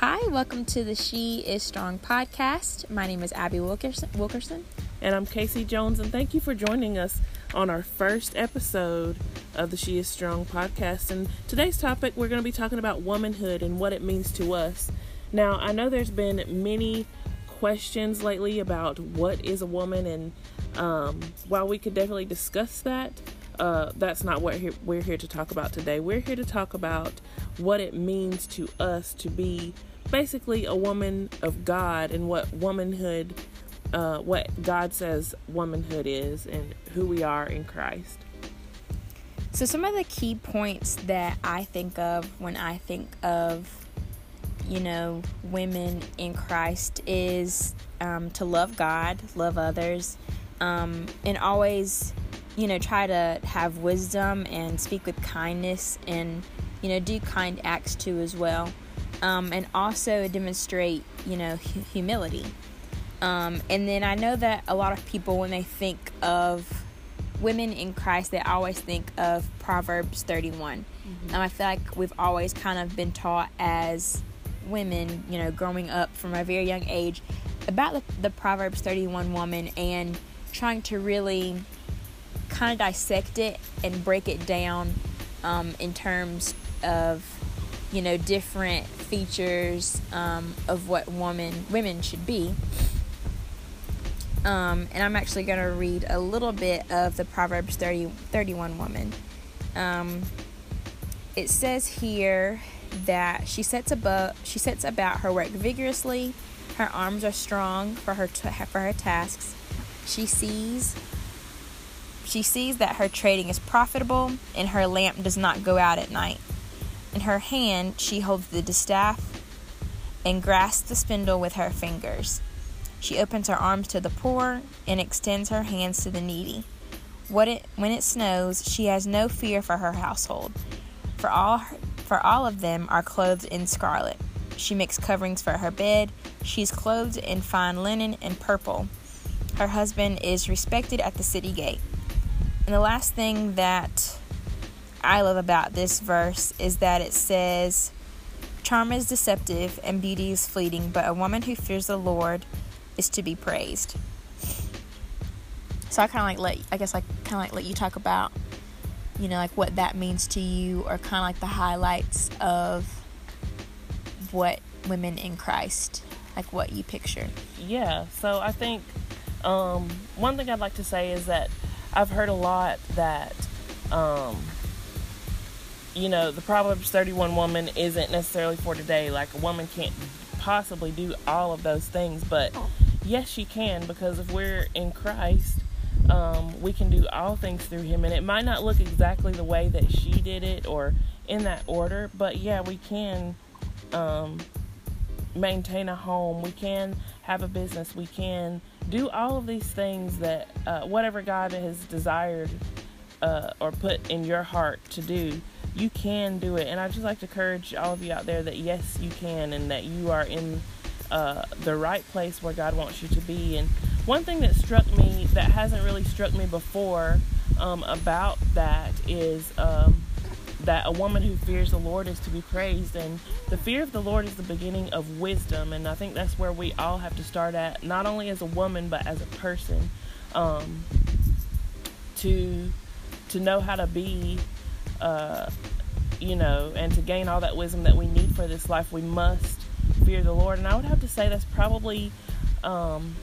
Hi, welcome to the She is Strong podcast. My name is Abby Wilkerson. Wilkerson. And I'm Casey Jones, and thank you for joining us on our first episode of the She is Strong podcast. And today's topic, we're going to be talking about womanhood and what it means to us. Now, I know there's been many questions lately about what is a woman, and um, while we could definitely discuss that, uh, that's not what we're here to talk about today. We're here to talk about what it means to us to be basically a woman of God and what womanhood, uh, what God says womanhood is, and who we are in Christ. So, some of the key points that I think of when I think of, you know, women in Christ is um, to love God, love others, um, and always, you know, try to have wisdom and speak with kindness and, you know, do kind acts too as well um, and also demonstrate, you know, hu- humility. Um, and then I know that a lot of people, when they think of women in Christ, they always think of Proverbs 31. Mm-hmm. And I feel like we've always kind of been taught as women, you know, growing up from a very young age about the, the Proverbs 31 woman and trying to really kind of dissect it and break it down um, in terms of you know different features um, of what woman women should be. Um, and I'm actually going to read a little bit of the Proverbs 30, 31 woman. Um, it says here that she sets above she sets about her work vigorously. Her arms are strong for her t- for her tasks. She sees she sees that her trading is profitable and her lamp does not go out at night. In her hand, she holds the distaff and grasps the spindle with her fingers. She opens her arms to the poor and extends her hands to the needy. It, when it snows, she has no fear for her household, for all, for all of them are clothed in scarlet. She makes coverings for her bed. She is clothed in fine linen and purple. Her husband is respected at the city gate. And the last thing that I love about this verse is that it says, Charm is deceptive and beauty is fleeting, but a woman who fears the Lord is to be praised. So I kind of like let I guess I kind of like let you talk about you know like what that means to you or kind of like the highlights of what women in Christ like what you picture. Yeah, so I think um, one thing I'd like to say is that I've heard a lot that um, you know, the Proverbs 31 woman isn't necessarily for today. Like, a woman can't possibly do all of those things, but yes, she can because if we're in Christ, um, we can do all things through Him. And it might not look exactly the way that she did it or in that order, but yeah, we can um, maintain a home, we can have a business, we can do all of these things that uh, whatever God has desired uh, or put in your heart to do you can do it. And I just like to encourage all of you out there that yes, you can, and that you are in uh, the right place where God wants you to be. And one thing that struck me that hasn't really struck me before um, about that is um, that a woman who fears the Lord is to be praised. And the fear of the Lord is the beginning of wisdom. And I think that's where we all have to start at, not only as a woman, but as a person. Um, to to know how to be uh, you know, and to gain all that wisdom that we need for this life, we must fear the Lord. And I would have to say that's probably um,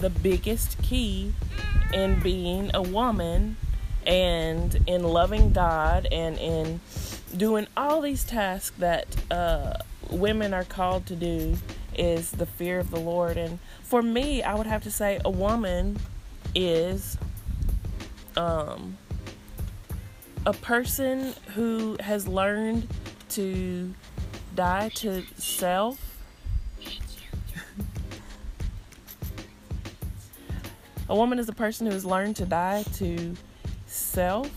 the biggest key in being a woman and in loving God and in doing all these tasks that uh, women are called to do is the fear of the Lord. And for me, I would have to say a woman is um, a person who has learned to die to self a woman is a person who has learned to die to self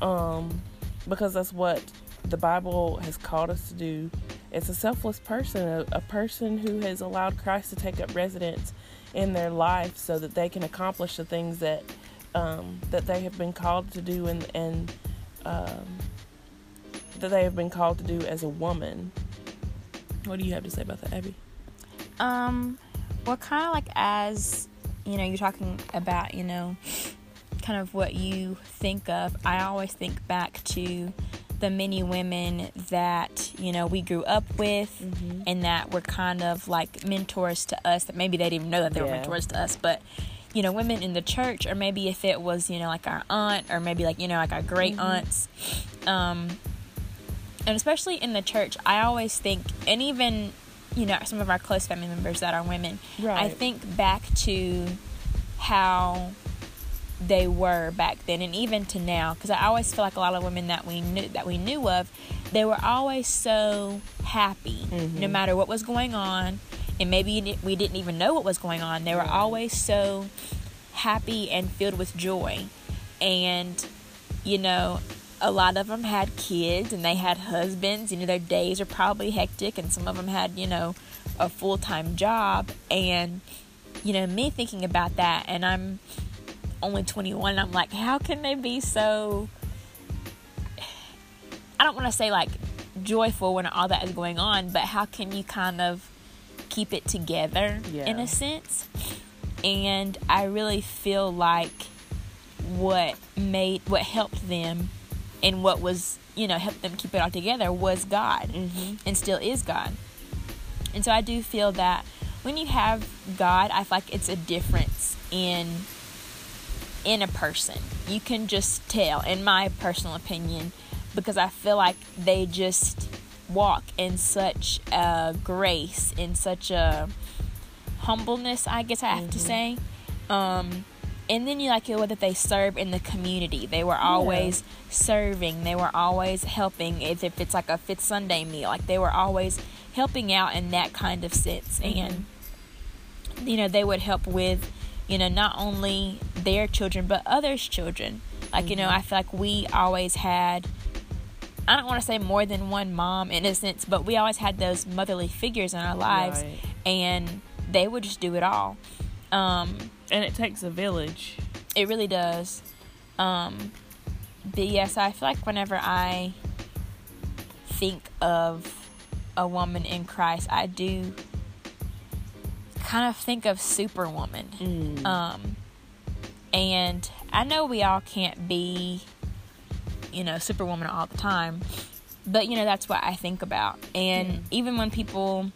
um, because that's what the bible has called us to do it's a selfless person a, a person who has allowed christ to take up residence in their life so that they can accomplish the things that um, that they have been called to do and, and um, that they have been called to do as a woman. What do you have to say about that, Abby? Um, well, kind of like as you know, you're talking about, you know, kind of what you think of. I always think back to the many women that you know we grew up with mm-hmm. and that were kind of like mentors to us that maybe they didn't even know that they yeah. were mentors to us but you know women in the church or maybe if it was you know like our aunt or maybe like you know like our great mm-hmm. aunts um and especially in the church i always think and even you know some of our close family members that are women right. i think back to how they were back then and even to now. Because I always feel like a lot of women that we knew that we knew of they were always so happy mm-hmm. no matter what was going on. And maybe we didn't even know what was going on. They were always so happy and filled with joy. And you know a lot of them had kids and they had husbands. You know their days are probably hectic and some of them had you know a full-time job. And you know me thinking about that and I'm only 21. I'm like, how can they be so. I don't want to say like joyful when all that is going on, but how can you kind of keep it together yeah. in a sense? And I really feel like what made, what helped them and what was, you know, helped them keep it all together was God mm-hmm. and still is God. And so I do feel that when you have God, I feel like it's a difference in in a person. You can just tell, in my personal opinion, because I feel like they just walk in such a grace, in such a humbleness, I guess I have mm-hmm. to say. Um, and then you like way that they serve in the community. They were always yeah. serving. They were always helping. If, if it's like a fifth Sunday meal, like they were always helping out in that kind of sense. Mm-hmm. And you know they would help with you know, not only their children, but others' children. Like, mm-hmm. you know, mm-hmm. I feel like we always had, I don't want to say more than one mom in a sense, but we always had those motherly figures in our lives, right. and they would just do it all. Um, and it takes a village. It really does. Um, but yes, I feel like whenever I think of a woman in Christ, I do kind of think of Superwoman. Mm. Um, and I know we all can't be, you know, Superwoman all the time, but you know that's what I think about. And yeah. even when people,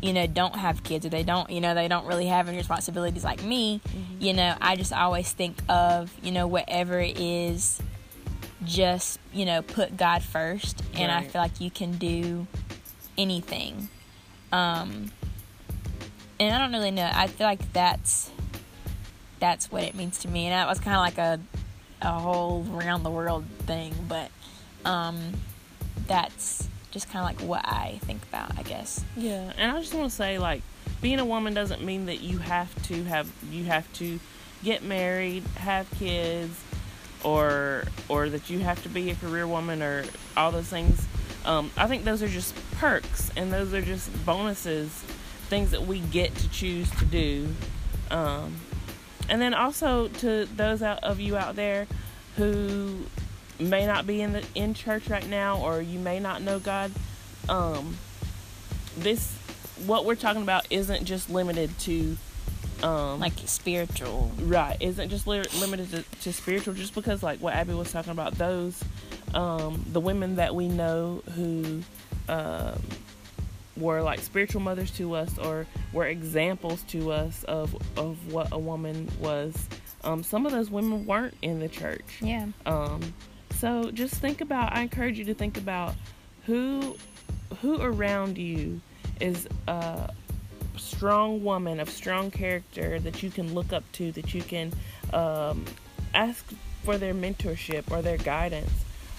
you know, don't have kids or they don't, you know, they don't really have any responsibilities like me, mm-hmm. you know, I just always think of, you know, whatever it is, just you know, put God first, and. I feel like you can do anything. Um, and I don't really know. I feel like that's that's what it means to me, and that was kind of like a a whole around the world thing, but um, that's just kind of like what I think about, I guess. Yeah, and I just want to say, like, being a woman doesn't mean that you have to have you have to get married, have kids, or or that you have to be a career woman or all those things. Um, I think those are just perks, and those are just bonuses things that we get to choose to do. Um, and then also to those out of you out there who may not be in the in church right now or you may not know God, um, this what we're talking about isn't just limited to um, like spiritual, right? Isn't just li- limited to, to, spiritual. Just because like what Abby was talking about, those um, the women that we know who um, were like spiritual mothers to us or were examples to us of of what a woman was. Um, some of those women weren't in the church. Yeah. Um, so just think about. I encourage you to think about who who around you is a strong woman of strong character that you can look up to, that you can um, ask for their mentorship or their guidance,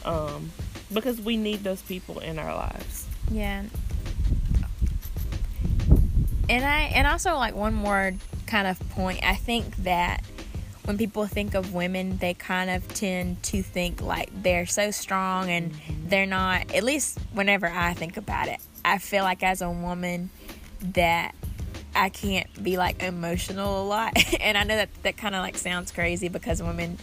um, because we need those people in our lives. Yeah, and I and also like one more kind of point. I think that when people think of women, they kind of tend to think like they're so strong and mm-hmm. they're not. At least whenever I think about it, I feel like as a woman that I can't be like emotional a lot. and I know that that kind of like sounds crazy because women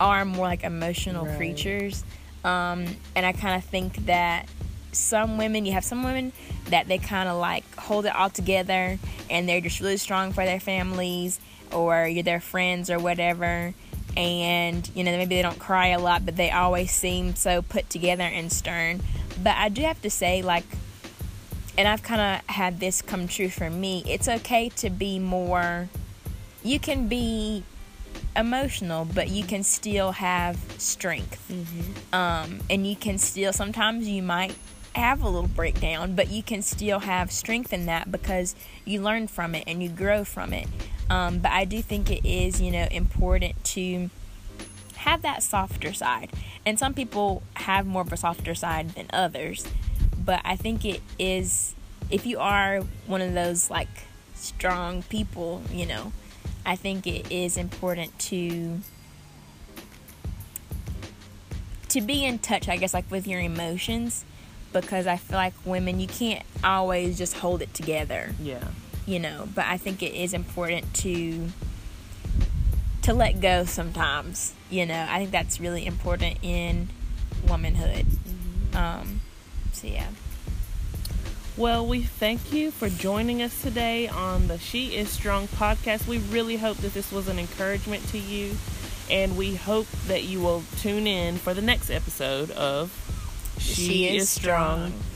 are more like emotional right. creatures. Um, and I kind of think that some women, you have some women that they kind of like hold it all together and they're just really strong for their families or you're their friends or whatever. And, you know, maybe they don't cry a lot, but they always seem so put together and stern. But I do have to say, like, and I've kind of had this come true for me, it's okay to be more, you can be emotional, but you can still have strength. Mm-hmm. Um, and you can still, sometimes you might have a little breakdown, but you can still have strength in that because you learn from it and you grow from it. Um, but I do think it is, you know, important to have that softer side. And some people have more of a softer side than others. But I think it is, if you are one of those like strong people, you know, I think it is important to to be in touch, I guess, like with your emotions, because I feel like women, you can't always just hold it together. Yeah. You know, but I think it is important to to let go sometimes. You know, I think that's really important in womanhood. Mm-hmm. Um, so yeah. Well, we thank you for joining us today on the She Is Strong podcast. We really hope that this was an encouragement to you, and we hope that you will tune in for the next episode of She, is, Strong. strong.